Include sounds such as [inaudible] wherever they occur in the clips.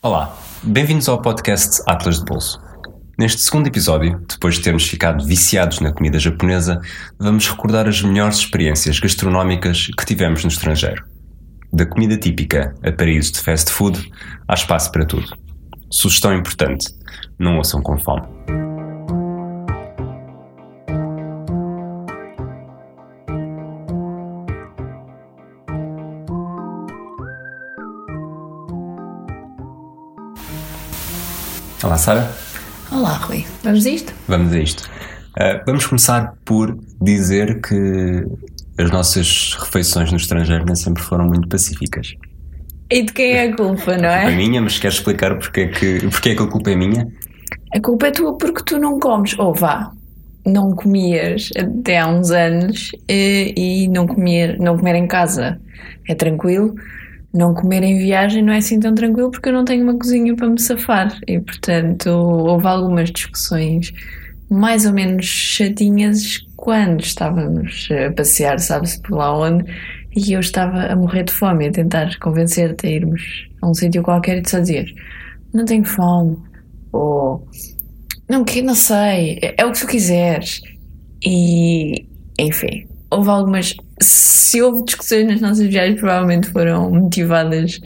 Olá, bem-vindos ao podcast Atlas de Bolso. Neste segundo episódio, depois de termos ficado viciados na comida japonesa, vamos recordar as melhores experiências gastronómicas que tivemos no estrangeiro. Da comida típica a paraísos de fast food, há espaço para tudo. Sugestão importante: não ouçam com fome. Olá, Sara. Olá, Rui. Vamos a isto? Vamos a isto. Uh, vamos começar por dizer que as nossas refeições no estrangeiro nem sempre foram muito pacíficas. E de quem é a culpa, não A culpa é é? minha, mas queres explicar porque é que, porque é que a culpa é minha? A culpa é tua porque tu não comes. Ou vá, não comias até há uns anos eh, e não comer, não comer em casa é tranquilo. Não comer em viagem não é assim tão tranquilo porque eu não tenho uma cozinha para me safar. E portanto houve algumas discussões mais ou menos chatinhas quando estávamos a passear, sabe-se por lá onde, e eu estava a morrer de fome, a tentar convencer-te a irmos a um sítio qualquer e tu só não tenho fome, ou não, que, não sei, é, é o que tu quiseres. E, enfim, houve algumas. Se houve discussões nas nossas viagens, provavelmente foram motivadas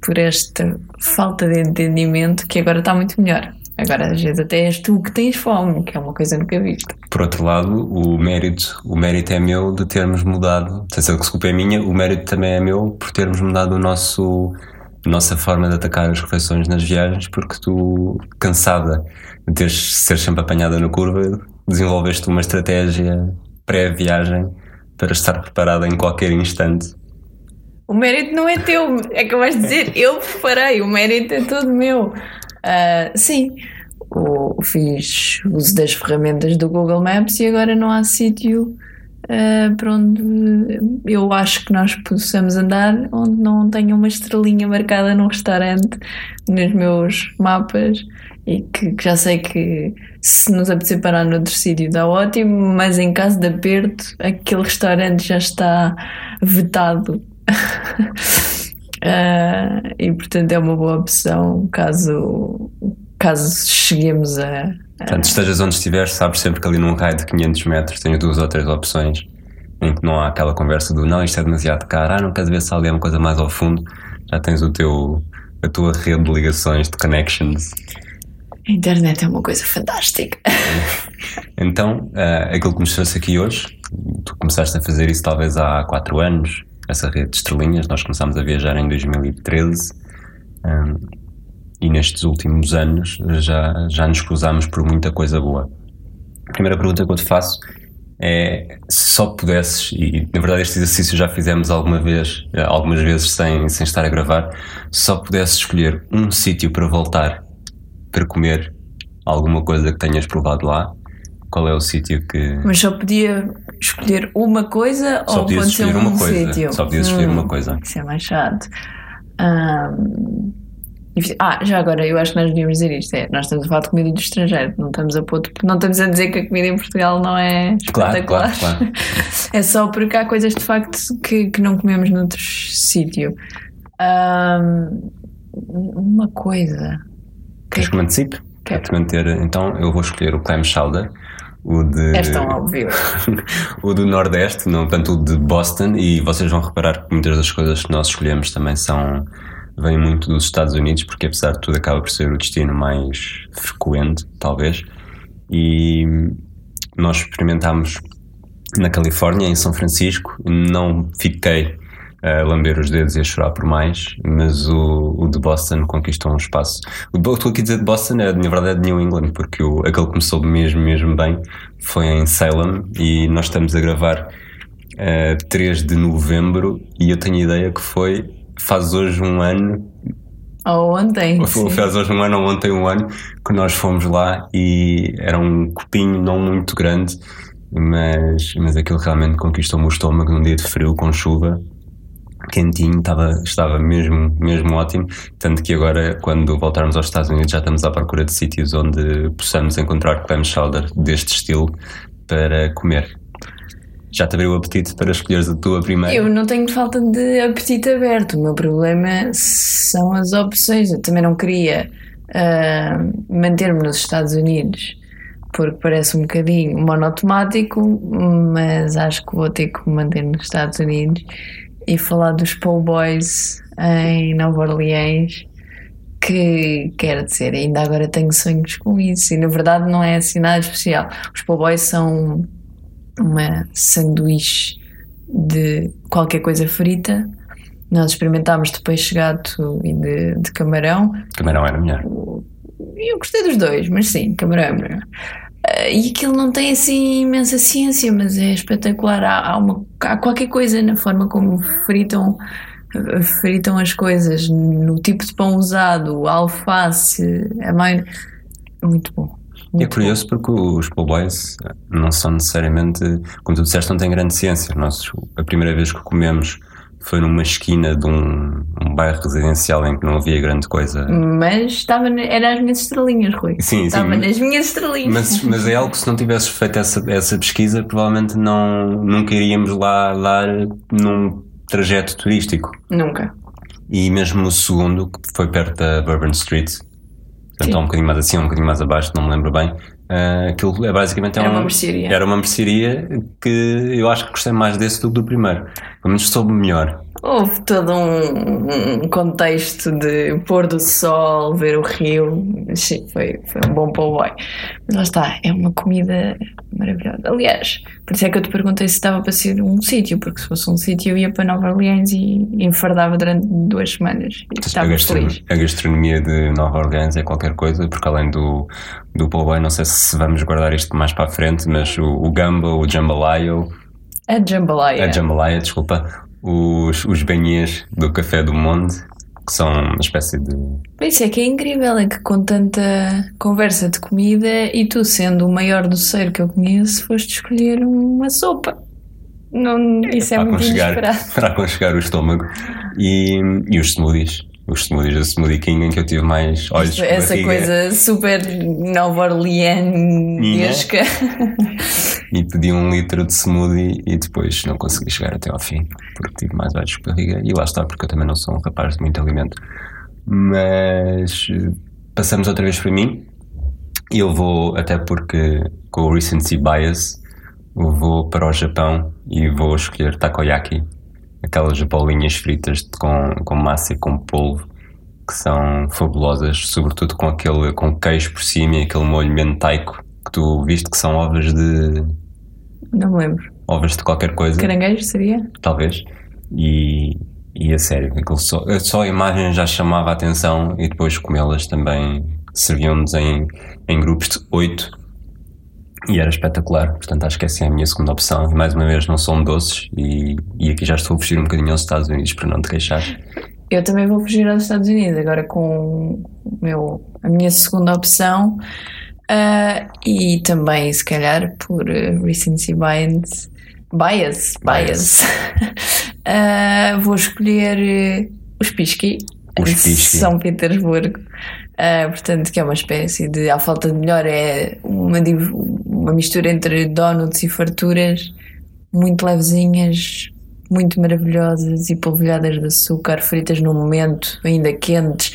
por esta falta de entendimento que agora está muito melhor. Agora, às vezes, até és tu que tens fome, que é uma coisa nunca vista. Por outro lado, o mérito, o mérito é meu de termos mudado. Se a culpa é minha, o mérito também é meu por termos mudado o nosso, a nossa forma de atacar as refeições nas viagens, porque tu, cansada de teres, ser sempre apanhada na curva, desenvolveste uma estratégia pré-viagem para estar preparada em qualquer instante. O mérito não é teu, é que vais dizer, [laughs] eu preparei, o mérito é todo meu. Ah, sim, o, fiz uso das ferramentas do Google Maps e agora não há sítio ah, para onde eu acho que nós possamos andar onde não tenha uma estrelinha marcada num restaurante nos meus mapas e que, que já sei que se nos apetecer parar noutro sítio dá ótimo, mas em caso de aperto aquele restaurante já está vetado [laughs] Ah, e portanto é uma boa opção caso, caso cheguemos a. Portanto, estejas onde estiveres, sabes sempre que ali num raio de 500 metros tens duas ou três opções em que não há aquela conversa do não, isto é demasiado caro, ah, não queres ver se ali uma coisa mais ao fundo, já tens o teu, a tua rede de ligações, de connections. A internet é uma coisa fantástica. [laughs] Então, ah, aquilo que nos trouxe aqui hoje, tu começaste a fazer isso talvez há 4 anos, essa rede de estrelinhas, nós começámos a viajar em 2013 ah, e nestes últimos anos já, já nos cruzámos por muita coisa boa. A primeira pergunta que eu te faço é se só pudesses, e na verdade este exercício já fizemos alguma vez, eh, algumas vezes sem, sem estar a gravar, se só pudesses escolher um sítio para voltar para comer alguma coisa que tenhas provado lá, qual é o sítio que. Mas só podia escolher uma coisa Só ou podias pode ser escolher um uma coisa. sítio? Só podias escolher Hum, uma coisa. Isso é mais chato. Difícil. Ah, já agora, eu acho que nós devíamos dizer isto. É, nós estamos a falar de comida do estrangeiro, não estamos a, pôr- não estamos a dizer que a comida em Portugal não é Claro, espetacular. claro, claro. [laughs] É só porque há coisas de facto que, que não comemos noutros sítios. Ahm, uma coisa. Queres que me antecipe? Para Quero. te manter, então eu vou escolher o clam chowder, o de. És tão óbvio. [laughs] o do Nordeste, não tanto o de Boston, e vocês vão reparar que muitas das coisas que nós escolhemos também são vêm muito dos Estados Unidos, porque apesar de tudo acaba por ser o destino mais frequente, talvez. E nós experimentámos na Califórnia, em São Francisco, não fiquei a lamber os dedos e a chorar por mais, mas o, o de Boston conquistou um espaço. O de, estou aqui a dizer de Boston, é, na verdade de New England, porque o, aquele que começou mesmo, mesmo bem foi em Salem e nós estamos a gravar eh, 3 de novembro e eu tenho a ideia que foi, faz hoje um ano, Ou ontem. ou faz hoje um ano ou ontem um ano que nós fomos lá e era um copinho não muito grande, mas, mas aquilo realmente conquistou o estômago num dia de frio com chuva. Quentinho, estava, estava mesmo, mesmo ótimo. Tanto que agora, quando voltarmos aos Estados Unidos, já estamos à procura de sítios onde possamos encontrar clam chowder deste estilo para comer. Já te abriu o apetite para escolheres a tua primeira? Eu não tenho falta de apetite aberto. O meu problema são as opções. Eu também não queria uh, manter-me nos Estados Unidos porque parece um bocadinho monotemático, mas acho que vou ter que me manter nos Estados Unidos e falar dos Paul Boys em Nova Orleans que quer dizer, ainda agora tenho sonhos com isso e na verdade não é assim nada especial. Os Paul Boys são uma sanduíche de qualquer coisa frita. Nós experimentámos de peixe gato e de, de camarão. Camarão era melhor. Eu gostei dos dois, mas sim, camarão é melhor. Uh, e aquilo não tem assim imensa ciência, mas é espetacular. Há, há, uma, há qualquer coisa na forma como fritam fritam as coisas, no tipo de pão usado, a alface, a mãe. Muito bom. Muito é curioso bom. porque os po' boys não são necessariamente, como tu disseste, não têm grande ciência. Nós, a primeira vez que comemos foi numa esquina de um, um, bairro residencial em que não havia grande coisa. Mas estava, era as minhas estrelinhas, Rui. Sim, estava sim. nas minhas estrelinhas. Mas, mas é algo que se não tivesses feito essa, essa pesquisa, provavelmente não, nunca iríamos lá dar num trajeto turístico. Nunca. E mesmo o segundo, que foi perto da Bourbon Street, portanto, um bocadinho mais assim, um bocadinho mais abaixo, não me lembro bem. Uh, aquilo é basicamente era um, uma mercearia. Era uma mercearia que eu acho que gostei mais desse do que do primeiro. Pelo menos soube melhor. Houve todo um, um, contexto de pôr do sol, ver o rio. Sim, foi, foi um bom boy. Mas lá está, é uma comida maravilhosa. Aliás, por isso é que eu te perguntei se estava para ser um sítio, porque se fosse um sítio eu ia para Nova Orleans e enfardava durante duas semanas. E estava a, gastronomia, feliz. a gastronomia de Nova Orleans é qualquer coisa, porque além do, do boy, não sei se vamos guardar isto mais para a frente, mas o, o gamba, o jambalaya. A jambalaya. A jambalaya, desculpa os, os banhês do Café do Monde, que são uma espécie de. Isso é que é incrível, é que com tanta conversa de comida e tu sendo o maior doceiro que eu conheço, foste escolher uma sopa. Não, isso é, é muito inesperado. [laughs] Para aconchegar o estômago. E, e os smoothies os smoothies da Smoothie King em que eu tive mais olhos Essa, essa coisa super Nova Orleanesca. e pedi um litro de smoothie e depois não consegui chegar até ao fim porque tive mais olhos de barriga. E lá está porque eu também não sou um rapaz de muito alimento. Mas passamos outra vez para mim. E eu vou até porque com o recency bias vou para o Japão e vou escolher takoyaki aquelas bolinhas fritas com, com massa e com polvo que são fabulosas, sobretudo com aquele com queijo por cima e aquele molho mentaico que tu viste que são ovas de. Não me lembro. Ovas de qualquer coisa. Caranguejo seria? Talvez. E, e a sério, só, só a imagem já chamava a atenção e depois comê-las também serviam-nos em, em grupos de oito e era espetacular, portanto acho que essa é a minha segunda opção. E mais uma vez, não são doces e, e aqui já estou a fugir um bocadinho aos Estados Unidos para não te queixar. Eu também vou fugir aos Estados Unidos, agora com meu, a minha segunda opção uh, e também, se calhar, por uh, recency bias, bias, bias. uh, [laughs] vou escolher os Pisky, os Pisky. São Petersburgo. Uh, portanto, que é uma espécie de, à falta de melhor, é uma, uma mistura entre donuts e farturas muito levezinhas, muito maravilhosas e polvilhadas de açúcar, fritas no momento, ainda quentes,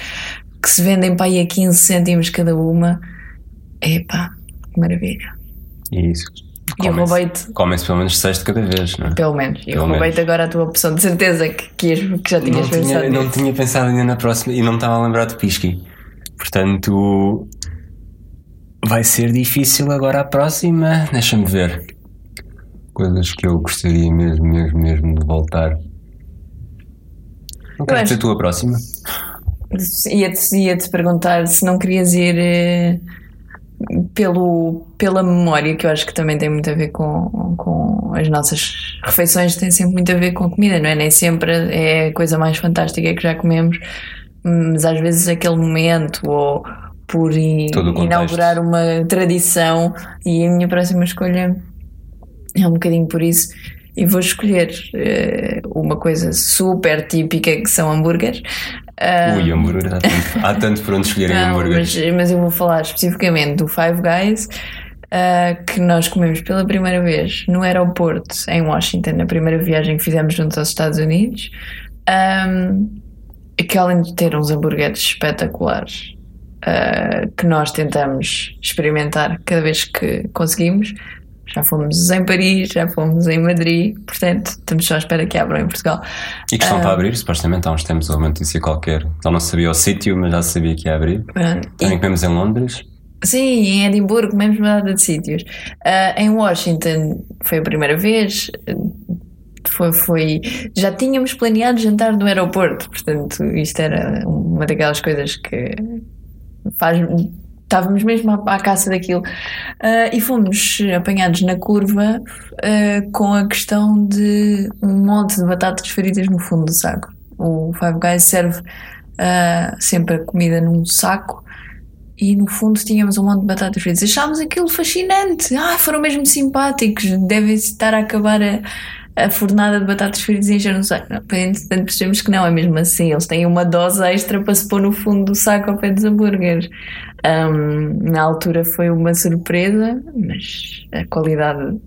que se vendem para aí a 15 cêntimos cada uma. Epá, que maravilha. E isso. E roubei-te. Comem-se pelo menos 6 de cada vez, não é? Pelo menos. E roubei-te agora a tua opção, de certeza que, que, que já tinhas não pensado. Tinha, não tinha pensado ainda na próxima e não me estava a lembrar de Pisky. Portanto, vai ser difícil agora a próxima. Deixa-me ver. Coisas que eu gostaria mesmo, mesmo, mesmo de voltar. Não queres a tua próxima? Ia-te ia -te perguntar se não querias ir uh, pelo, pela memória, que eu acho que também tem muito a ver com, com as nossas refeições, tem sempre muito a ver com a comida, não é? Nem sempre é a coisa mais fantástica que já comemos, mas às vezes aquele momento ou por inaugurar uma tradição. E a minha próxima escolha é um bocadinho por isso. E vou escolher uh, uma coisa super típica que são hambúrgueres. Uh, Ui, hambúrguer, há tanto, há tanto por onde escolher não, hambúrgueres mas, mas eu vou falar especificamente do Five Guys uh, que nós comemos pela primeira vez no aeroporto em Washington, na primeira viagem que fizemos juntos aos Estados Unidos. Um, que além de ter uns hambúrgueres espetaculares uh, que nós tentamos experimentar cada vez que conseguimos, já fomos em Paris, já fomos em Madrid, portanto, estamos só à espera que abram em Portugal. E que estão uh, para abrir, supostamente há uns tempos uma notícia qualquer. Ele não sabia o sítio, mas já sabia que ia abrir. Uh, Também comemos em Londres. Sim, em Edimburgo uma data de sítios. Uh, em Washington foi a primeira vez. Foi, foi, já tínhamos planeado jantar no aeroporto, portanto, isto era uma daquelas coisas que faz estávamos mesmo à, à caça daquilo. Uh, e fomos apanhados na curva uh, com a questão de um monte de batatas fritas no fundo do saco. O Five Guys serve uh, sempre a comida num saco e no fundo tínhamos um monte de batatas fritas. Achámos aquilo fascinante. Ah, foram mesmo simpáticos. Devem estar a acabar a a fornada de batatas fritas e encher no saco. Não, entretanto percebemos que não, é mesmo assim. Eles têm uma dose extra para se pôr no fundo do saco ao pé dos hambúrgueres. Um, na altura foi uma surpresa, mas a qualidade.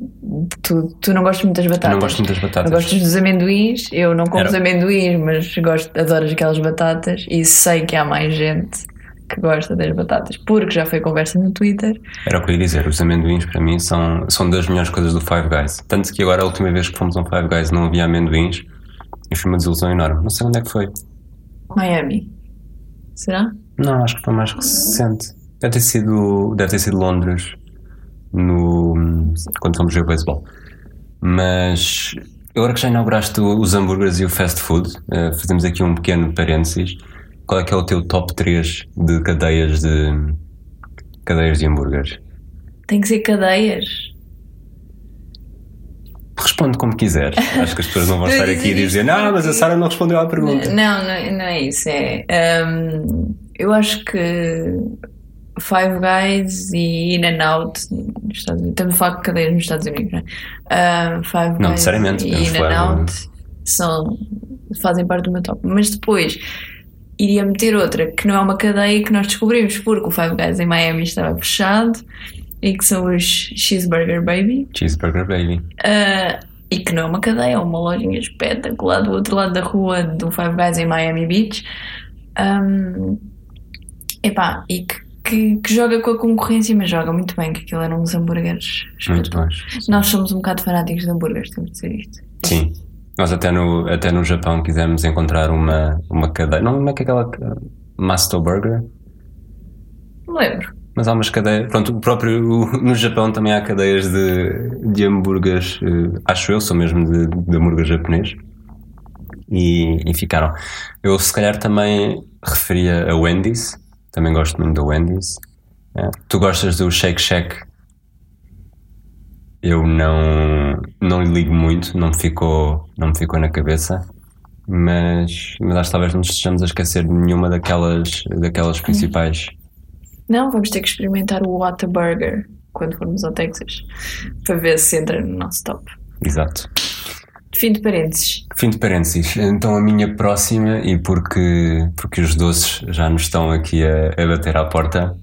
Tu, tu não gostas muito das batatas. Eu não gosto muito das batatas. Gostas dos amendoins, eu não como Era... os amendoins, mas gosto, adoro aquelas batatas e sei que há mais gente que gosta das batatas, porque já foi conversa no Twitter. Era o que eu ia dizer, os amendoins para mim são, são das melhores coisas do Five Guys. Tanto que agora a última vez que fomos a um Five Guys não havia amendoins e foi uma desilusão enorme. Não sei onde é que foi. Miami. Será? Não, acho que foi mais recente. Deve ter sido, deve ter sido Londres no, quando fomos ver o beisebol. Mas agora que já inauguraste os hambúrgueres e o fast food, uh, fazemos aqui um pequeno parênteses qual é que é o teu top 3 de cadeias de cadeias de hambúrgueres? Tem que ser cadeias. Responde como quiseres. Acho que as pessoas não vão [laughs] estar aqui a dizer não, mas a Sara não respondeu à pergunta. Não, não, não é isso. É, um, eu acho que Five Guys e In and Out nos Estados Unidos. Estamos a falar de cadeias nos Estados Unidos, não é? Uh, Five não, necessariamente. E In and Out são, fazem parte do meu top. Mas depois iria meter outra que não é uma cadeia que nós descobrimos porque o Five Guys em Miami estava fechado e que são os Cheeseburger Baby. Cheeseburger Baby. Uh, e que não é uma cadeia, é uma lojinha espetacular do outro lado da rua do Five Guys em Miami Beach. Um, epá, e que, que, que, joga com a concorrência, mas joga muito bem, que aquilo eram uns hambúrgueres. Muito bons. Nós somos um bocado fanáticos de hambúrgueres, temos de dizer isto. Sim. Nós até no, até no Japão quisemos encontrar uma, uma cadeia. Não, não é que aquela. Masto Burger? Não lembro. Mas há umas cadeias. Pronto, o próprio. No Japão também há cadeias de, de hambúrgueres, eh, acho eu, são mesmo de, de hambúrguer japonês. E, e ficaram. Eu, se calhar, também referia a Wendy's. Também gosto muito da Wendy's. É. Tu gostas do Shake Shack eu não, não lhe ligo muito, não me ficou, não me ficou na cabeça, mas, mas acho que talvez não estejamos a esquecer de nenhuma daquelas, daquelas principais. Não, vamos ter que experimentar o Whataburger quando formos ao Texas para ver se entra no nosso top. Exato. Fim de parênteses. Fim de parênteses. Então a minha próxima, e porque, porque os doces já nos estão aqui a, a bater à porta,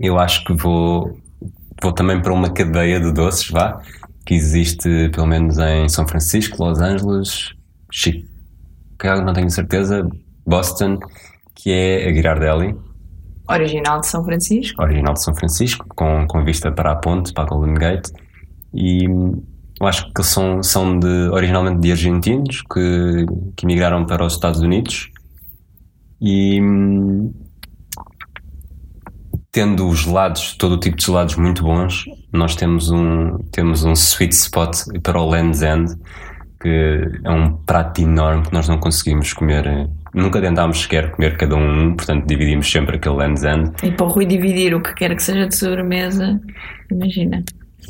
eu acho que vou, vou também para uma cadeia de doces, vá, que existe pelo menos em São Francisco, Los Angeles, Chicago, não tenho certeza, Boston, que é a Girardelli. Original de São Francisco. Original de São Francisco, com, com vista para a ponte, para a Golden Gate. E eu acho que são, são de, originalmente de argentinos que, que migraram para os Estados Unidos. E tendo os gelados, todo o tipo de gelados muito bons, nós temos um, temos um sweet spot para o Land's End, que é um prato enorme que nós não conseguimos comer. Nunca tentámos sequer comer cada um, portanto dividimos sempre aquele Land's End. E para o Rui dividir o que quer que seja de sobremesa, imagina.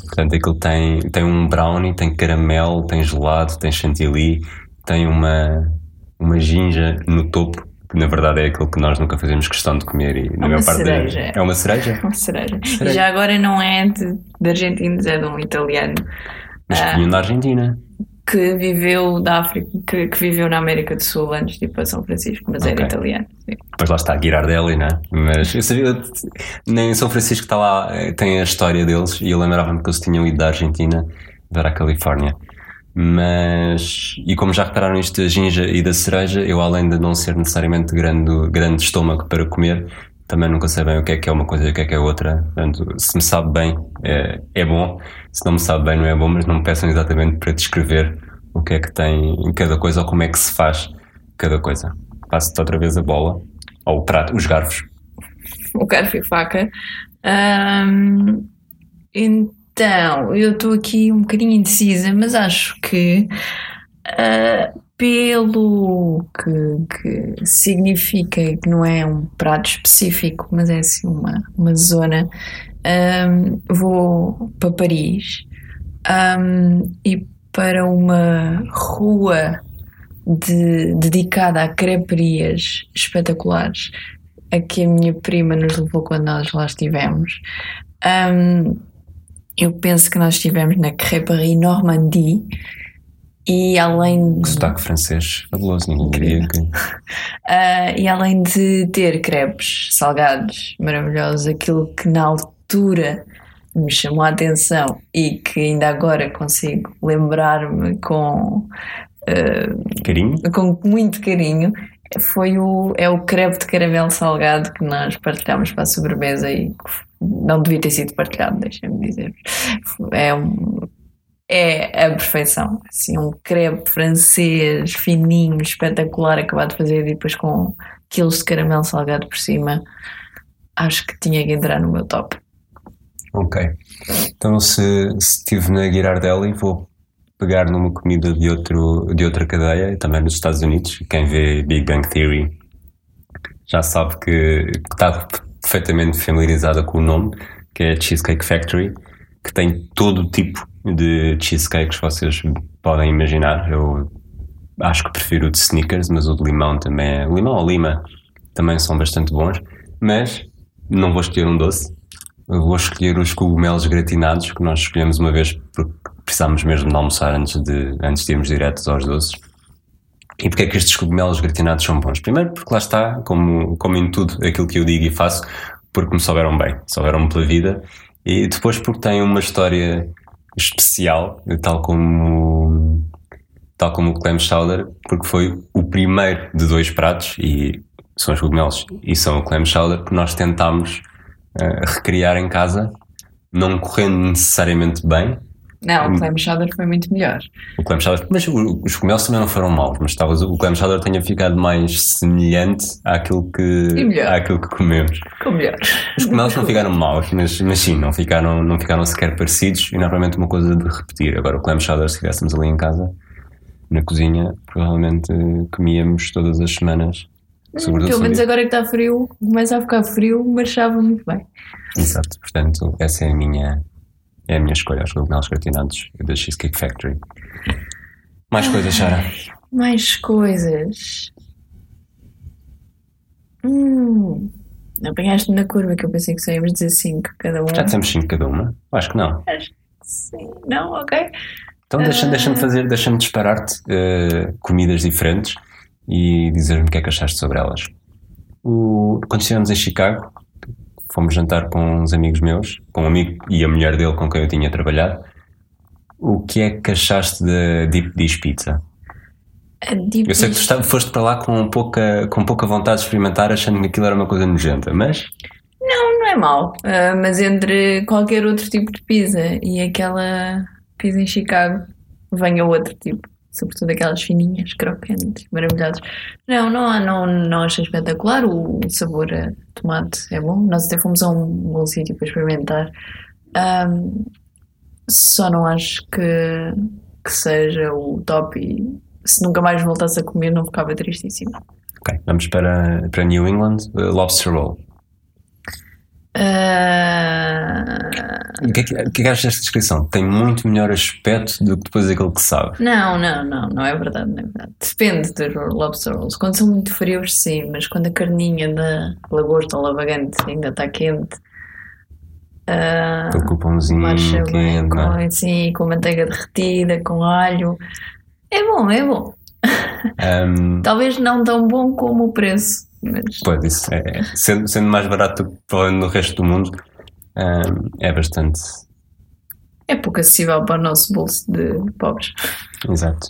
Portanto, aquilo tem, tem um brownie, tem caramelo, tem gelado, tem chantilly, tem uma, uma ginja no topo que na verdade é aquilo que nós nunca fazemos questão de comer e na é maior parte cereja. é uma cereja? [laughs] Uma cereja. cereja. E já agora não é de, de argentinos, é de um italiano. Mas que ah, vinham da Argentina. que viveu da África, que, que viveu na América do Sul antes de ir para São Francisco, mas era Ok. italiano. sim. Depois lá está, Girardelli, né? Mas eu sabia, nem São Francisco está lá, eh, tem a história deles e eu lembrava-me que eles tinham ido da Argentina para a Califórnia. Mas, e como já repararam isto da ginja e da cereja, eu além de não ser necessariamente grande, grande estômago para comer, também nunca sei bem o que é que é uma coisa e o que é que é outra. Portanto, se me sabe bem, é, é bom. Se não me sabe bem, não é bom, mas não me peçam exatamente para descrever o que é que tem em cada coisa ou como é que se faz cada coisa. Passo-te outra vez a bola, ou o prato, os garfos. o garfo e faca. Ahm, então, eu estou aqui um bocadinho indecisa, mas acho que ah, pelo que, que significa que não é um prato específico, mas é assim uma, uma zona, ahm, vou para Paris ahm, e para uma rua de- dedicada a creperias espetaculares a que a minha prima nos levou quando nós lá estivemos. Ahm, eu penso que nós estivemos na Crêperie Normandie e além Que sotaque francês fabuloso, ninguém diria que. [laughs] ah, e além de ter crepes salgados maravilhosos, aquilo que na altura me chamou a atenção e que ainda agora consigo lembrar-me com, ah, Carinho? com muito carinho foi o, é o crepe de caramelo salgado que nós partilhámos para a sobremesa e não devia ter sido partilhado, deixem-me dizer. É, um, é a perfeição. Assim, um crepe francês fininho, espetacular, acabado de fazer e depois com quilos de caramelo salgado por cima. Acho que tinha que entrar no meu top. Ok. Então, se, estive na Girardelli, vou pegar numa comida de, outro, de outra cadeia, também nos Estados Unidos. Quem vê Big Bang Theory já sabe que está perfeitamente familiarizada com o nome, que é Cheesecake Factory, que tem todo o tipo de cheesecakes que vocês podem imaginar. Eu acho que prefiro o de Snickers, mas o de limão também é. Limão ou lima também são bastante bons, mas não vou escolher um doce. Eu vou escolher os cogumelos gratinados que nós escolhemos uma vez porque precisámos mesmo de almoçar antes de, antes de irmos diretos aos doces. E porque é que estes cogumelos gratinados são bons? Primeiro, porque lá está, como, como em tudo aquilo que eu digo e faço, porque me souberam bem, souberam-me pela vida. E depois, porque têm uma história especial, tal como, tal como o clam chowder, porque foi o primeiro de dois pratos, e são os cogumelos e são o clam chowder, que nós tentámos eh, recriar em casa, não correndo necessariamente bem, Não, o clam chowder foi muito melhor. o clam chowder, mas os cogumelos também não foram maus, mas talvez o clam chowder tenha ficado mais semelhante àquilo que, àquilo que comemos. Ficou melhor. Os cogumelos não [laughs] ficaram maus, mas, mas sim, não ficaram, não ficaram sequer parecidos e normalmente uma coisa de repetir. Agora, o clam chowder, se estivéssemos ali em casa, na cozinha, provavelmente comíamos todas as semanas. Sobretudo Pelo menos agora que está frio, começa a ficar frio, marchava muito bem. Exato, portanto, essa é a minha, é a minha escolha, os cogumelos gratinados da Cheesecake Factory. Mais coisas, Sara? Mais coisas. Hum. Apanhaste-me na curva que eu pensei que só íamos dizer 5 cada um. Já dissemos 5 cada uma? Acho que não. Acho que sim. Não, ok. Então deixa- Ah. deixa-me fazer, deixa-me disparar-te eh, comidas diferentes e dizer-me o que é que achaste sobre elas. O- quando estivemos em Chicago, fomos jantar com uns amigos meus, com um amigo e a mulher dele com quem eu tinha trabalhado. O que é que achaste da Deep Dish Pizza? Eu sei que tu está- foste para lá com pouca, com pouca vontade de experimentar, achando que aquilo era uma coisa nojenta, mas Não, não é mau. Ah, mas entre qualquer outro tipo de pizza e aquela pizza em Chicago, venha outro tipo. Sobretudo aquelas fininhas, crocantes, maravilhosas. Não, não, não, não achei espetacular. O sabor a tomate é bom. Nós até fomos a um bom sítio para experimentar. Ahm, só não acho que, que seja o top e se nunca mais voltasse a comer não ficava tristíssimo. ok, vamos para, para New England, eh, Lobster Roll. Ah, O que, é que, é que achas desta descrição? Tem muito melhor aspecto do que depois aquilo que sabe. Não, não, não, não é verdade, não é verdade. Depende dos lobster rolls. Quando são muito frios, sim, mas quando a carninha da lagosta ou lavagante ainda está quente, Aquele com o pãozinho bem quente, com, é? assim, com manteiga derretida, com alho, É bom, é bom. [laughs] Um, Talvez não tão bom como o preço, mas pois, isso é, é- sendo, sendo mais barato do que no resto do mundo, um, é bastante. é pouco acessível para o nosso bolso de pobres. Exato.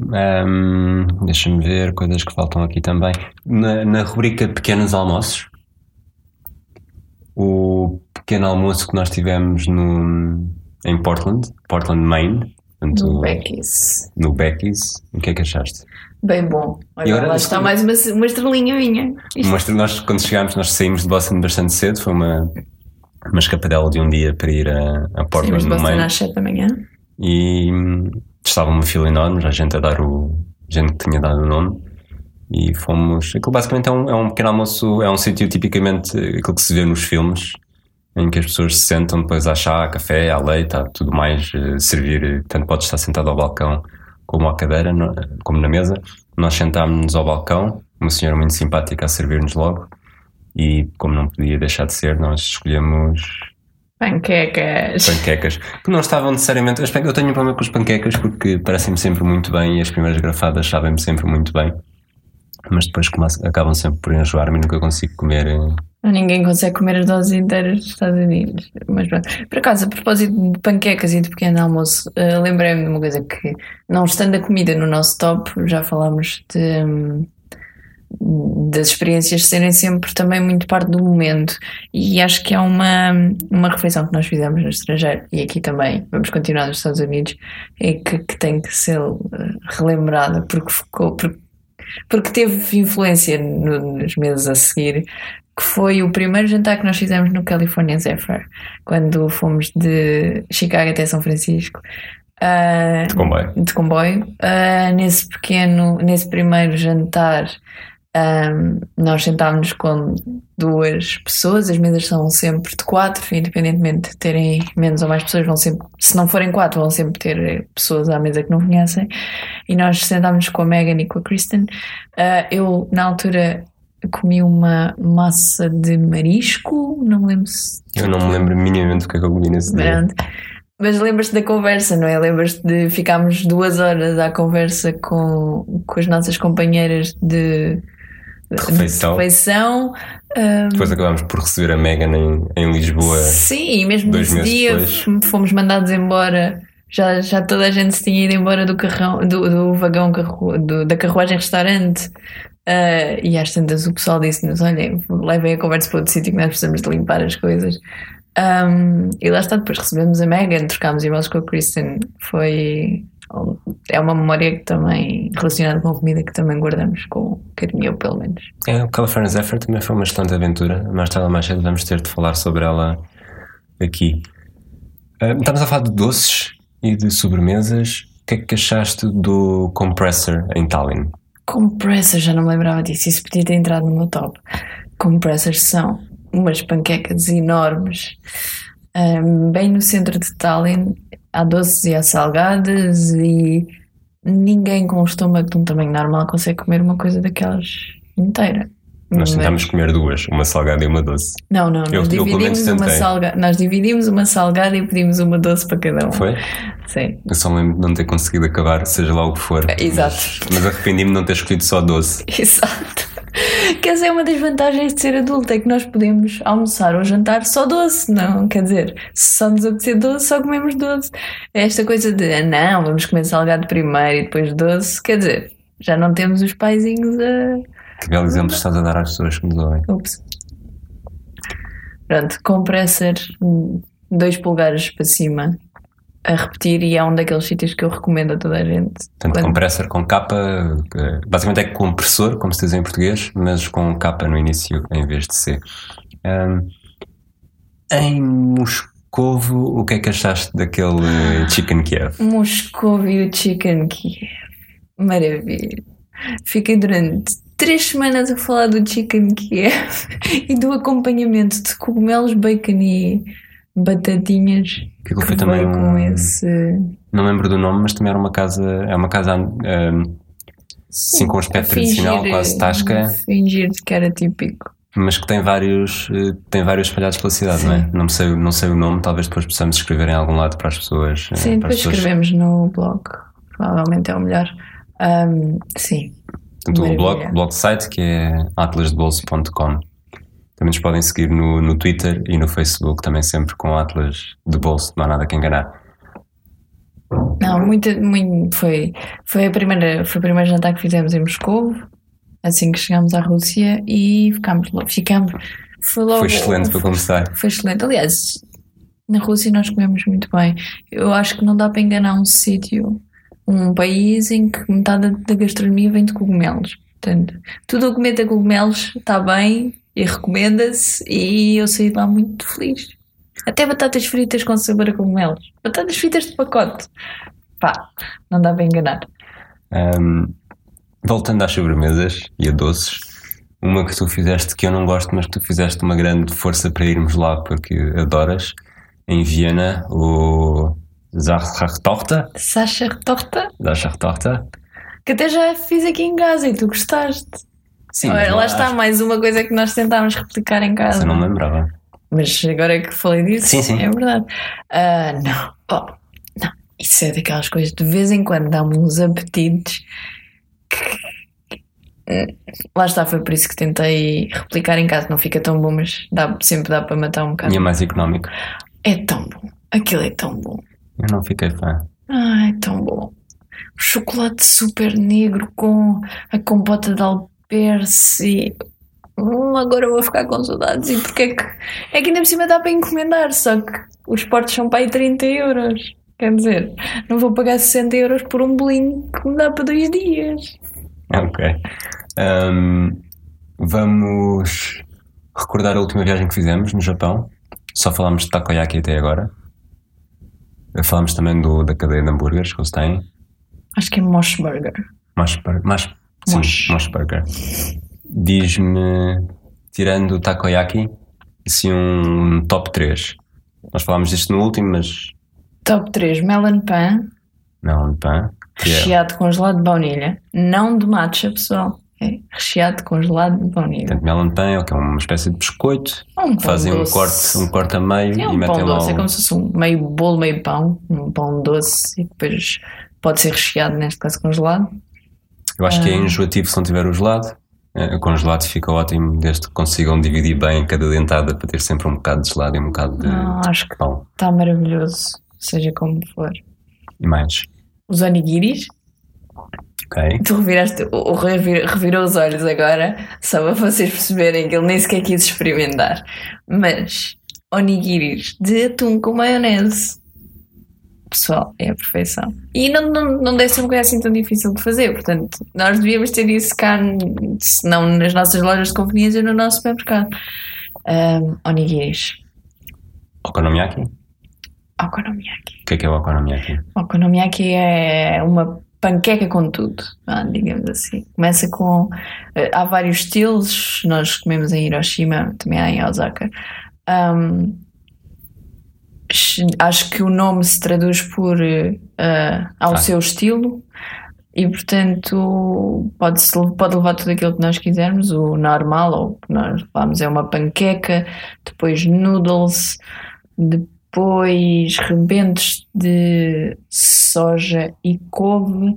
Um, Deixa-me ver coisas que faltam aqui também. Na, na rubrica Pequenos Almoços, o pequeno almoço que nós tivemos no, em Portland, Portland, Maine, portanto, No Becky's. no Becky's, o que é que achaste? Bem bom. E Olha, agora lá está mais uma, uma estrelinha minha. Isto- Mostra, nós, quando chegámos, nós saímos de Boston bastante cedo, foi uma, uma escapadela de um dia para ir a, a Portland de no Maine às 7 da manhã. e hum, estava uma fila enorme, já a gente a dar o. gente que tinha dado o nome e fomos. Aquilo basicamente é um, é um pequeno almoço, é um sítio tipicamente aquilo que se vê nos filmes, em que as pessoas se sentam depois a chá, a café, a leite, a tudo mais, eh, servir, tanto pode estar sentado ao balcão como à cadeira, como na mesa. Nós sentámos-nos ao balcão, uma senhora muito simpática a servir-nos logo, e como não podia deixar de ser, nós escolhemos Panquecas. panquecas, que não estavam necessariamente. Eu tenho um problema com as panquecas porque parecem-me sempre muito bem e as primeiras grafadas sabem-me sempre muito bem, mas depois acabam sempre por enjoar-me e nunca consigo comer. eh, Ninguém consegue comer as doses inteiras dos Estados Unidos. Mas pronto. Por acaso, a propósito de panquecas e de pequeno almoço, eh, lembrei-me de uma coisa que, não estando a comida no nosso top, já falámos de, hum, das experiências serem sempre também muito parte do momento. E acho que é uma, uma refeição que nós fizemos no estrangeiro, e aqui também, vamos continuar nos Estados Unidos, é que, que tem que ser eh, relembrada, porque ficou. Porque, porque teve influência no- nos meses a seguir que foi o primeiro jantar que nós fizemos no California Zephyr, quando fomos de Chicago até São Francisco. Ah, de comboio. de comboio. Ah, nesse pequeno, nesse primeiro jantar, ahm, nós sentámos com duas pessoas, as mesas são sempre de quatro, independentemente de terem menos ou mais pessoas, vão sempre, se não forem quatro, vão sempre ter pessoas à mesa que não conhecem. E nós sentámos com a Megan e com a Kristen. Ah, eu, na altura, comi uma massa de marisco, não me lembro se Eu não me lembro minimamente do que é que eu comi nesse dia. Mas lembras-te da conversa, não é? Lembras-te de ficarmos duas horas à conversa com, com as nossas companheiras de, de refeição. refeição. Ah, Depois acabámos por receber a Megan em, em Lisboa. sim, e mesmo dois nesse dia depois. fomos mandados embora. Já, já toda a gente se tinha ido embora do carrão, do, do vagão carru, do- da carruagem restaurante. Ah, e às tantas o pessoal disse-nos: olhem, levem a conversa para outro sítio que nós precisamos de limpar as coisas. Um, e lá está, depois recebemos a Megan, trocámos e-mails com a Kristen. Foi. É uma memória que também relacionada com a comida que também guardamos com carinho, pelo menos. É, o California Zephyr também foi uma excelente aventura. Mais tarde ou mais cedo vamos ter de falar sobre ela aqui. Ah, estamos a falar de doces e de sobremesas. O que é que achaste do Compressor em Tallinn? Compressors, já não me lembrava disso, isso podia ter entrado no meu top. Compressors são umas panquecas enormes, um, bem no centro de Tallinn. Há doces e há salgadas, e ninguém com o estômago de um tamanho normal consegue comer uma coisa daquelas inteira. Nós Mas- tentámos comer duas, uma salgada e uma doce. Não, não, Eu- nós eu dividimos uma salgada, nós dividimos uma salgada e pedimos uma doce para cada um. Foi? Sim. Eu só me lembro de não ter conseguido acabar, seja lá o que for. É, exato. Mas, mas arrependi-me de não ter escolhido só doce. [laughs] Exato. [laughs] Que essa é uma das vantagens de ser adulto, é que nós podemos almoçar ou jantar só doce, não? Quer dizer, se só nos apetecer doce, só comemos doce. Esta coisa de, ah, não, vamos comer salgado primeiro e depois doce, quer dizer, já não temos os paizinhos a. Que belo exemplo estás a dar às pessoas que nos ouvem. Ups. Pronto, compressor, dois polegares para cima, a repetir, e é um daqueles sítios que eu recomendo a toda a gente. Portanto, Quando- compressor com capa, basicamente é compressor, como se diz em português, mas com capa no início em vez de C. Ahm, em Moscovo, o que é que achaste daquele Chicken Kiev? Moscovio Chicken Kiev. Maravilha. Fiquei durante três semanas a falar do Chicken Kiev [laughs] e do acompanhamento de cogumelos, bacon e batatinhas Aquilo que foi também com um. esse. Não lembro do nome, mas também era uma casa. É uma casa. ahm, Sim, com um aspecto tradicional, quase tasca, Fingir que era típico. mas que tem vários, eh, tem vários espalhados pela cidade, não é? Não sei, não sei o nome, talvez depois possamos escrever em algum lado para as pessoas. eh, Sim, depois pessoas escrevemos no blog. provavelmente é o melhor. Um, sim. Portanto, o blog, blog site que é atlasdebolso.com. Também nos podem seguir no, no Twitter e no Facebook, também sempre com Atlas de Bolso, não há nada que enganar. Não, muito, muito foi, foi, a primeira, foi o primeiro jantar que fizemos em Moscou, assim que chegámos à Rússia e ficámos. Ficámos, foi logo. Foi excelente para começar. Foi excelente. Aliás, na Rússia nós comemos muito bem. Eu acho que não dá para enganar um sítio, um país em que metade da gastronomia vem de cogumelos. Portanto, tudo o que meta cogumelos está bem e recomenda-se e eu saí lá muito feliz. Até batatas fritas com sabor a cogumelos. Batatas fritas de pacote. Pá, não dá para enganar. Ahm, voltando às sobremesas e a doces, uma que tu fizeste que eu não gosto, mas que tu fizeste uma grande força para irmos lá porque adoras, em Viena, o Zachartorta, Sasha Torta, Zachartorta. que até já fiz aqui em casa e tu gostaste. Sim, lá está mais uma coisa que nós tentámos replicar em casa. Eu não me lembrava. Mas agora que falei disso, Sim, sim. é verdade. Ah, não, oh, não, isso é daquelas coisas de vez em quando dá-me uns apetites que. Lá está, foi por isso que tentei replicar em casa. Não fica tão bom, mas dá, sempre dá para matar um bocado. E é mais económico. É tão bom. Aquilo é tão bom. Eu não fiquei fã. Ai, tão bom. Chocolate super negro com a compota de alperce e... Hum, agora vou ficar com saudades. E porque é que... É que ainda por cima dá para encomendar, só que os portos são para aí 30 euros. Quer dizer, não vou pagar 60 euros por um bolinho que me dá para dois dias. Ok. Ahm, vamos recordar a última viagem que fizemos no Japão. Só falámos de takoyaki até agora. Falámos também do, da cadeia de hambúrgueres que eles têm. Acho que é Mosh Burger. Moshburger. Mas, sim, Mosh. Moshburger. Diz-me, tirando o takoyaki, assim um top 3. Nós falámos disto no último, mas Top 3, melon pan, pá. Que é, recheado de congelado de baunilha. Não de matcha, pessoal. É recheado de congelado de baunilha. portanto, melon pan é o que é uma espécie de biscoito. É um Fazem um doce. corte, um corte a meio É e um metem pão lá doce, é um- como se fosse um meio bolo, meio pão, um pão doce e depois pode ser recheado, neste caso congelado. Eu acho que é Ah. enjoativo se não tiver o gelado. Eh, O congelado fica ótimo desde que consigam dividir bem cada dentada para ter sempre um bocado de gelado e um bocado de, Ah, de acho que pão. está maravilhoso, seja como for. E mais. Os onigiris, Ok? tu reviraste, o o Rui vir- revirou os olhos agora, só para vocês perceberem que ele nem sequer quis experimentar. Mas onigiris de atum com maionese. Pessoal, é a perfeição. E não, não, não deve ser uma coisa assim tão difícil de fazer, portanto, nós devíamos ter isso cá, se não nas nossas lojas de conveniência, no nosso supermercado. Um, onigiris. Okonomiyaki? Okonomiyaki. O que é que é o okonomiyaki? Okonomiyaki é uma panqueca com tudo, digamos assim. Começa com. eh, Há vários estilos, nós comemos em Hiroshima, também há em Osaka. Sh- acho que o nome se traduz por eh, ah, ao Ah. seu estilo e, portanto, pode, pode levar tudo aquilo que nós quisermos. O normal, ou o que nós levamos, é uma panqueca, depois noodles, depois rebentos de soja e couve,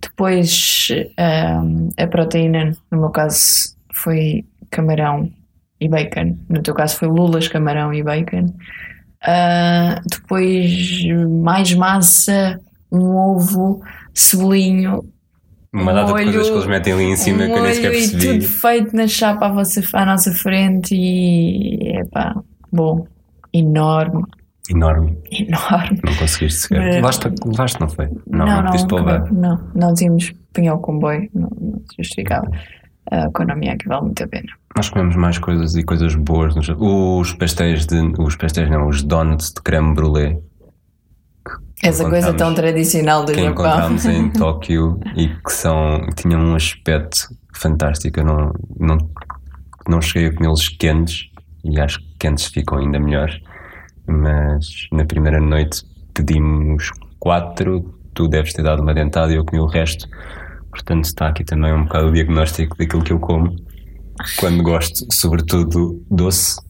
depois ahm, a proteína, no meu caso foi camarão e bacon, no teu caso foi lulas, camarão e bacon. Ah, depois mais massa, um ovo, cebolinho, Uma data de molho, coisas que eles metem ali em cima que eu nem sequer molho e percebi. tudo feito na chapa à, vossa, à nossa frente e é pá, bom, enorme, Enorme. enorme. Não conseguiste sequer. Mas- Levaste, levaste, não foi? Não, não, não, acabei- não, não tínhamos apanhar o comboio, não, não se justificava. A economia que vale muito a pena. Nós comemos mais coisas e coisas boas. Os pastéis de. Os pastéis não, os donuts de creme brulee Essa coisa tão tradicional do que Japão. encontramos em [laughs] Tóquio e que são, tinham um aspecto fantástico. Eu não, não, não cheguei a comê-los quentes e acho que quentes ficam ainda melhores. Mas na primeira noite pedimos quatro, tu deves ter dado uma dentada e eu comi o resto. Portanto, está aqui também um bocado o diagnóstico daquilo que eu como quando gosto, sobretudo doce.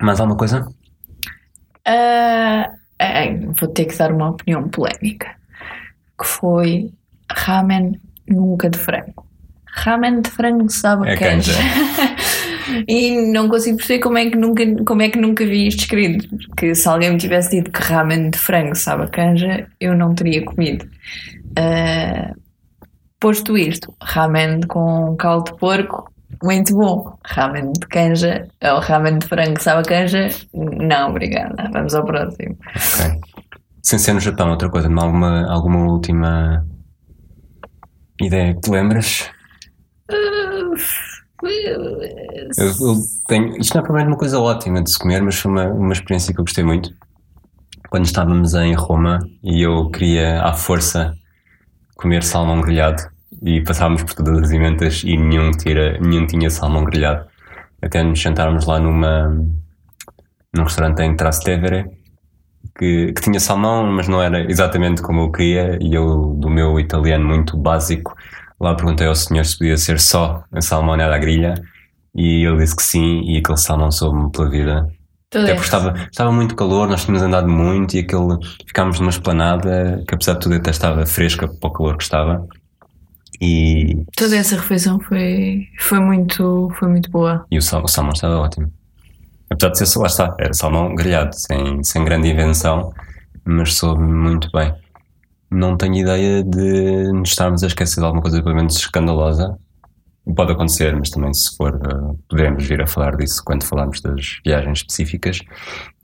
Mais alguma coisa? Ai, vou ter que dar uma opinião polémica. que foi ramen nunca de frango. Ramen de frango sabe É canja. [laughs] e não consigo perceber como é, que nunca, como é que nunca vi isto escrito. Porque se alguém me tivesse dito que ramen de frango sabe a canja, eu não teria comido. Ah, posto isto, ramen com caldo de porco, muito bom. Ramen de canja, ou ramen de frango sabe a canja, não, obrigada. Vamos ao próximo. Ok. Sem ser no Japão, outra coisa, alguma, alguma última ideia que te lembras? Eu, eu tenho, isto não é provavelmente uma coisa ótima de se comer, mas foi uma, uma experiência que eu gostei muito. Quando estávamos em Roma e eu queria à força comer salmão grelhado e passávamos por todas as emendas e nenhum, tira, nenhum tinha salmão grelhado. Até nos sentarmos lá numa, num restaurante em Trastevere que, que tinha salmão, mas não era exatamente como eu queria e eu, do meu italiano muito básico, lá perguntei ao senhor se podia ser só a salmonella à grelha e ele disse que sim e aquele salmão soube-me pela vida. Tudo Até é. porque estava, estava muito calor, nós tínhamos andado muito e aquele, ficámos numa esplanada que apesar de tudo até estava fresca para o calor que estava. E, Toda essa refeição foi, foi, muito, foi muito boa. e o, sal, o salmão estava ótimo. Apesar de ser, lá está, era salmão grelhado, sem, sem grande invenção, mas soube muito bem. Não tenho ideia de nos estarmos a esquecer de alguma coisa pelo menos escandalosa. Pode acontecer, mas também se for, eh, poderemos vir a falar disso quando falarmos das viagens específicas.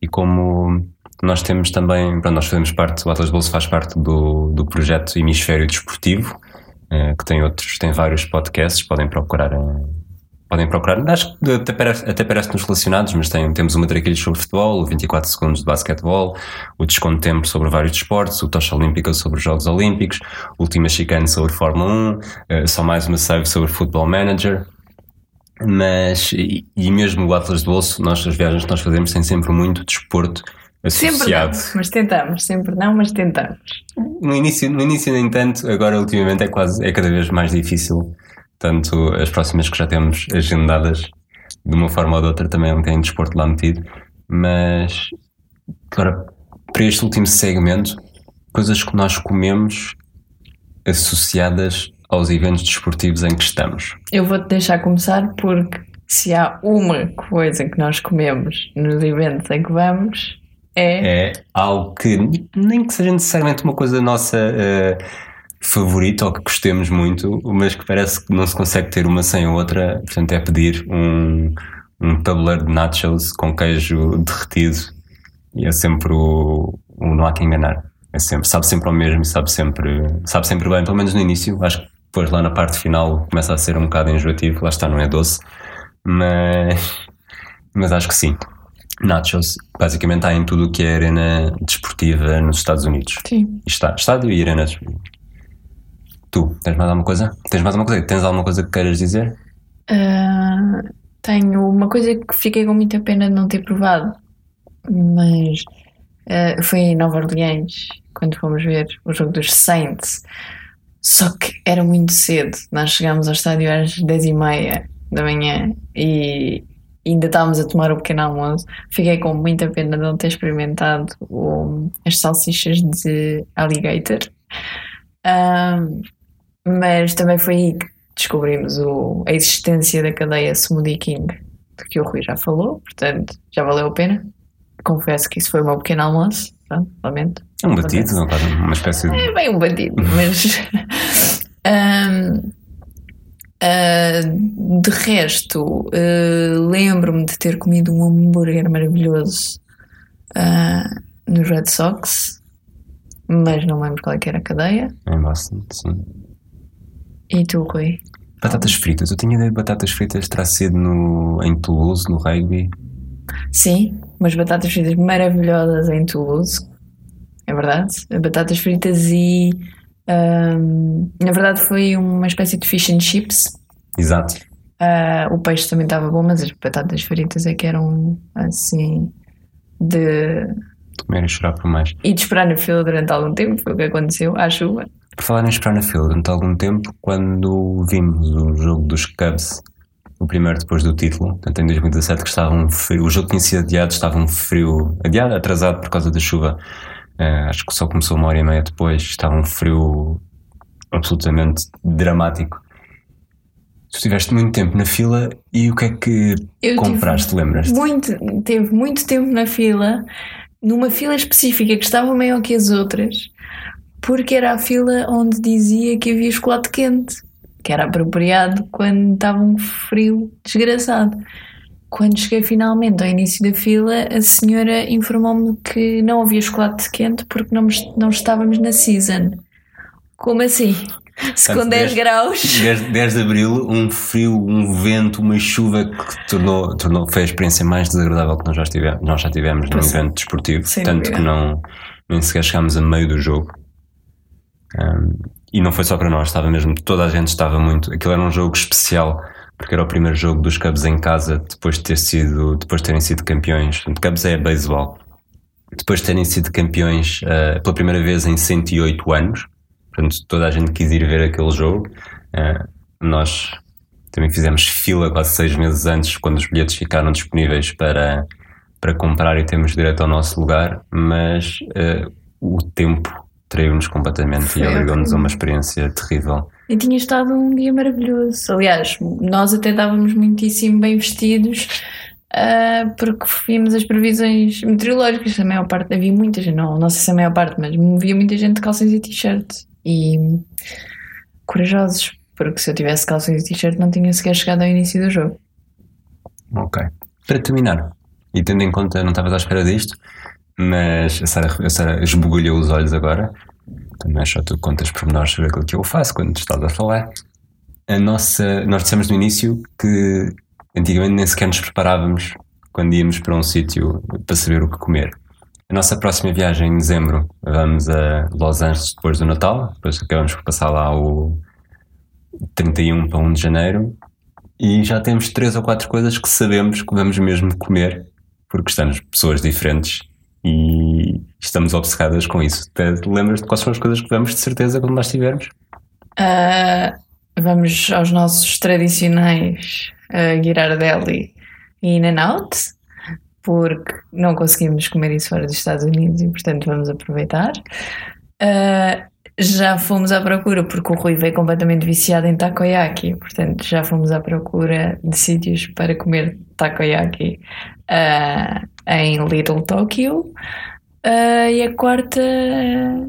E como nós temos também, pronto, nós fazemos parte, o Atlas Bolso faz parte do, do projeto Hemisfério Desportivo, eh, que tem outros, tem vários podcasts, podem procurar em, podem procurar. Acho que até parece, até parece-nos relacionados, mas tem, temos o Matraquilhos sobre futebol, o 24 segundos de basquetebol, o Desconto Tempo sobre vários desportos, o Tocha Olímpica sobre os Jogos Olímpicos, o Última Chicane sobre Fórmula 1, eh, só mais uma save sobre Football Manager. Mas, e, e mesmo o Atlas de Bolso, nós, as viagens que nós fazemos têm sempre muito desporto Sempre não, associado. mas tentamos. Sempre não, mas tentamos. No início, no início, no entanto, agora ultimamente é quase, é cada vez mais difícil. Tanto as próximas que já temos agendadas, de uma forma ou de outra, também têm desporto lá metido. Mas, agora, para este último segmento, coisas que nós comemos associadas aos eventos desportivos em que estamos. Eu vou-te deixar começar porque se há uma coisa que nós comemos nos eventos em que vamos é. É algo que, nem que seja necessariamente uma coisa nossa eh, favorita ou que gostemos muito, mas que parece que não se consegue ter uma sem a outra, portanto, é pedir um, um tabuleiro de nachos com queijo derretido e é sempre o, o não há que enganar. É sempre, sabe sempre ao mesmo e sabe sempre, sabe sempre bem, pelo menos no início. Acho que depois lá na parte final começa a ser um bocado enjoativo, lá está, não é doce, mas, mas acho que sim. Nachos, basicamente há em tudo o que é arena desportiva nos Estados Unidos. Sim. Está, estádio e arena desportiva. Tu, tens mais alguma coisa? Tens mais alguma coisa? Tens alguma coisa que queiras dizer? Ah, tenho uma coisa que fiquei com muita pena de não ter provado, mas ah, foi em Nova Orleans, quando fomos ver o jogo dos Saints. Só que era muito cedo. Nós chegámos ao estádio às 10h30 da manhã e ainda estávamos a tomar o pequeno almoço. Fiquei com muita pena de não ter experimentado o- as salsichas de alligator. Ah, mas também foi aí que descobrimos o- a existência da cadeia Smoothie King, de que o Rui já falou, portanto já valeu a pena. Confesso que isso foi o meu pequeno almoço, pronto, lamento. É um batido, não, quase uma espécie de. É bem um batido, mas. Ahm, [laughs] ah, de resto, ah, lembro-me de ter comido um hambúrguer maravilhoso no Red Sox, mas não lembro qual é que era a cadeia. Em Boston, sim. E tu, Rui? Batatas fritas. Eu tinha ideia de batatas fritas terá sido no, em Toulouse, no rugby. Sim, umas batatas fritas maravilhosas em Toulouse, é verdade. Batatas fritas e. ahm, na verdade, foi uma espécie de fish and chips. Exato. Ah, o peixe também estava bom, mas as batatas fritas é que eram assim. De. Comer e chorar por mais. E de esperar na fila durante algum tempo, foi o que aconteceu, à chuva. Por falar em esperar na fila durante algum tempo, quando vimos o jogo dos Cubs, o primeiro depois do título, portanto em 2017, que estava um frio, o jogo tinha sido adiado, estava um frio, adiado, atrasado por causa da chuva, Uh, acho que só começou uma hora e meia depois. Estava um frio absolutamente dramático. Tu estiveste muito tempo na fila e o que é que Eu compraste, lembras-te? Muito, teve muito tempo na fila, numa fila específica que estava maior que as outras, porque era a fila onde dizia que havia chocolate quente, que era apropriado quando estava um frio desgraçado. Quando cheguei finalmente ao início da fila, a senhora informou-me que não havia chocolate quente porque não, não estávamos na season. Como assim? Se com Portanto, 10 10 graus. 10, 10 de Abril, um frio, um vento, uma chuva que tornou, tornou, foi a experiência mais desagradável que nós já tivemos, nós já tivemos num é. evento desportivo, tanto que não, nem sequer chegámos a meio do jogo. E não foi só para nós, estava mesmo, toda a gente estava muito. Aquilo era um jogo especial, porque era o primeiro jogo dos Cubs em casa, depois de, ter sido, depois de terem sido campeões. Cubs é beisebol. Depois de terem sido campeões uh, pela primeira vez em 108 anos, portanto, toda a gente quis ir ver aquele jogo. Uh, nós também fizemos fila quase seis meses antes, quando os bilhetes ficaram disponíveis para, para comprar e termos direito ao nosso lugar, mas uh, o tempo traiu-nos completamente Foi e obrigou-nos a uma experiência terrível. E tinha estado um dia maravilhoso. Aliás, nós até estávamos muitíssimo bem vestidos ah, porque vimos as previsões meteorológicas. A maior parte, havia muita gente, não, não sei se a maior parte, mas havia muita gente de calções e t-shirt. E corajosos, porque se eu tivesse calções e t-shirt não tinha sequer chegado ao início do jogo. Ok. Para terminar, e tendo em conta, não estavas à espera disto, mas a Sara, a Sara os olhos agora. Também só tu contas pormenores sobre aquilo que eu faço quando estás a falar. A nossa, nós dissemos no início que antigamente nem sequer nos preparávamos quando íamos para um sítio para saber o que comer. A nossa próxima viagem em dezembro vamos a Los Angeles depois do Natal, depois acabamos por passar lá o 31 para 1 de janeiro e já temos três ou quatro coisas que sabemos que vamos mesmo comer porque estamos pessoas diferentes e estamos obcecadas com isso. Te lembras de quais são as coisas que vamos de certeza quando lá estivermos? Ah, vamos aos nossos tradicionais uh, e In-N-Out, porque não conseguimos comer isso fora dos Estados Unidos e, portanto, vamos aproveitar. Ah, já fomos à procura, porque o Rui veio completamente viciado em takoyaki, portanto, já fomos à procura de sítios para comer takoyaki ah, em Little Tokyo. Ah, e a quarta,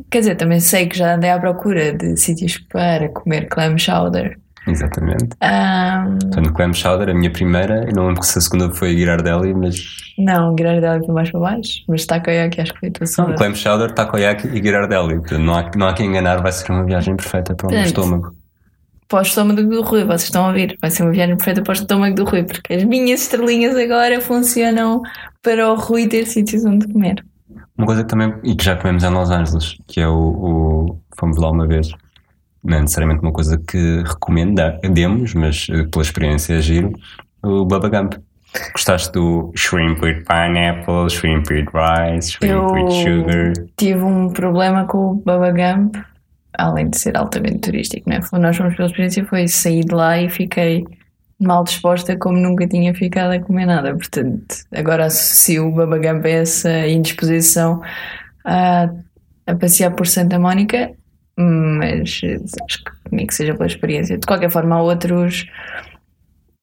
quer dizer, também sei que já andei à procura de sítios para comer clam chowder. Exatamente. Ah, Portanto, clam chowder, a minha primeira, eu não lembro se a segunda foi a Girardelli, mas não, Ghirardelli foi mais para baixo, mas takoyaki acho que foi a tua não, segunda. clam chowder, takoyaki e Girardelli. Portanto, não há, não há quem enganar, vai ser uma viagem perfeita para o meu estômago. Para o estômago do Rui, vocês estão a ouvir, vai ser uma viagem perfeita para o estômago do Rui, porque as minhas estrelinhas agora funcionam para o Rui ter sítios onde comer. Uma coisa que também, e que já comemos em Los Angeles, que é o, o fomos lá uma vez, não é necessariamente uma coisa que recomendemos, mas eh, pela experiência é giro, o Bubba Gump. Gostaste do shrimp with pineapple, shrimp with rice, shrimp Eu with sugar? tive um problema com o Baba Gump, além de ser altamente turístico, né? Nós fomos pela experiência, foi sair de lá e fiquei mal disposta como nunca tinha ficado a comer nada. Portanto, agora associo o Baba Gump a essa indisposição a, a passear por Santa Mónica, mas eh, acho que nem que seja pela experiência. De qualquer forma, há outros.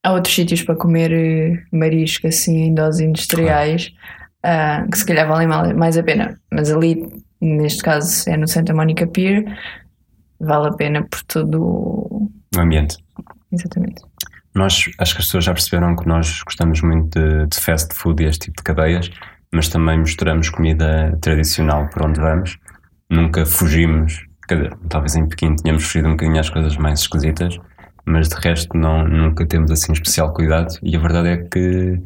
Há outros sítios para comer eh, marisco assim em doses industriais ah, que se calhar valem mais a pena. Mas ali, neste caso, é no Santa Mónica Pier, vale a pena por todo. o- O ambiente. Exatamente. Nós, acho que as pessoas já perceberam que nós gostamos muito de, de fast food e este tipo de cadeias, mas também misturamos comida tradicional por onde vamos. Nunca fugimos, quer dizer, talvez em Pequim tenhamos fugido um bocadinho às coisas mais esquisitas, mas de resto não, nunca temos assim especial cuidado. E a verdade é que,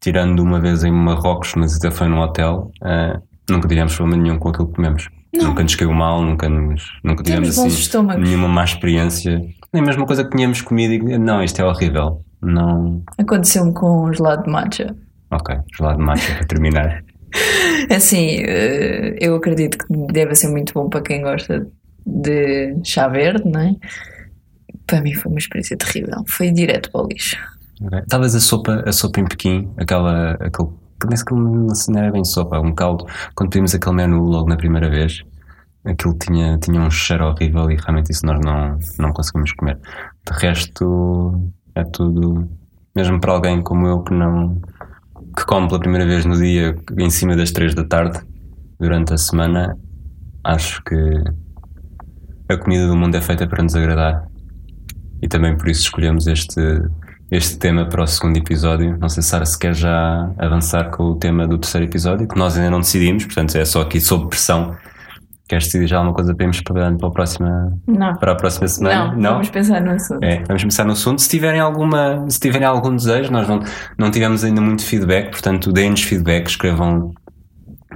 tirando uma vez em Marrocos, mas até foi num hotel, ah, nunca tivemos problema nenhum com aquilo que comemos. Não. Nunca nos caiu mal, nunca, nos, nunca tivemos Temos assim nenhuma má experiência. Nem a mesma coisa que tínhamos comido e não, isto é horrível. Não. Aconteceu-me com o gelado de matcha. Ok, gelado de matcha para terminar. [laughs] [laughs] Assim, eh, eu acredito que deve ser muito bom para quem gosta de chá verde, não é? Para mim foi uma experiência terrível. Foi direto para o lixo. Talvez a sopa, a sopa em Pequim, aquela, aquele que nem sequer não era bem sopa, um caldo. Quando pedimos aquele menu logo na primeira vez, aquilo tinha, tinha um cheiro horrível e realmente isso nós não, não conseguimos comer. De resto, é tudo, mesmo para alguém como eu que não que come pela primeira vez no dia em cima das 3 da tarde durante a semana, acho que a comida do mundo é feita para nos agradar e também por isso escolhemos este, este tema para o segundo episódio. Não sei se Sara se quer já avançar com o tema do terceiro episódio, que nós ainda não decidimos, portanto é só aqui sob pressão. Queres decidir já alguma coisa para irmos para, para, a próxima, não. para a próxima semana? Não, não, vamos pensar no assunto. É, vamos pensar no assunto. Se tiverem, alguma, se tiverem algum desejo, nós não, não tivemos ainda muito feedback, portanto deem-nos feedback, escrevam,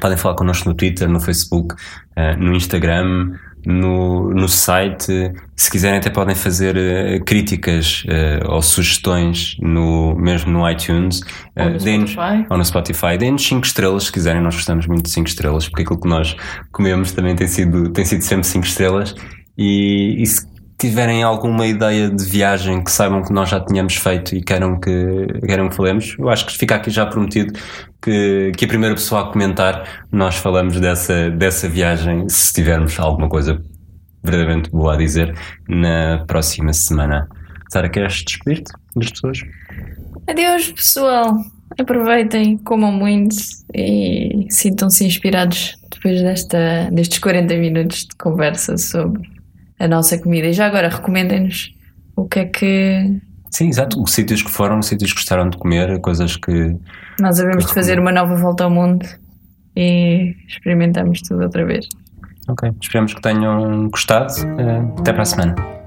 podem falar connosco no Twitter, no Facebook, uh, no Instagram, no, no site. Se quiserem, até podem fazer uh, críticas uh, ou sugestões no, mesmo no iTunes ou no, Spotify. ou no Spotify. Deem-nos 5 estrelas se quiserem. Nós gostamos muito de 5 estrelas, porque aquilo que nós comemos também tem sido, tem sido sempre 5 estrelas. E, e se tiverem alguma ideia de viagem que saibam que nós já tínhamos feito e queiram que, queiram que falemos, eu acho que fica aqui já prometido que, que a primeira pessoa a comentar nós falamos dessa, dessa viagem, se tivermos alguma coisa verdadeiramente boa a dizer, na próxima semana. Sara, queres despedir-te das pessoas? Adeus, pessoal. Aproveitem, comam muito e sintam-se inspirados depois desta, destes 40 minutos de conversa sobre a nossa comida. E já agora recomendem-nos o que é que. Sim, exato. Os sítios que foram, os sítios que gostaram de comer, coisas que. Nós devemos de fazer uma nova volta ao mundo e experimentamos tudo outra vez. Ok. Esperamos que tenham gostado. Eh, até para a semana.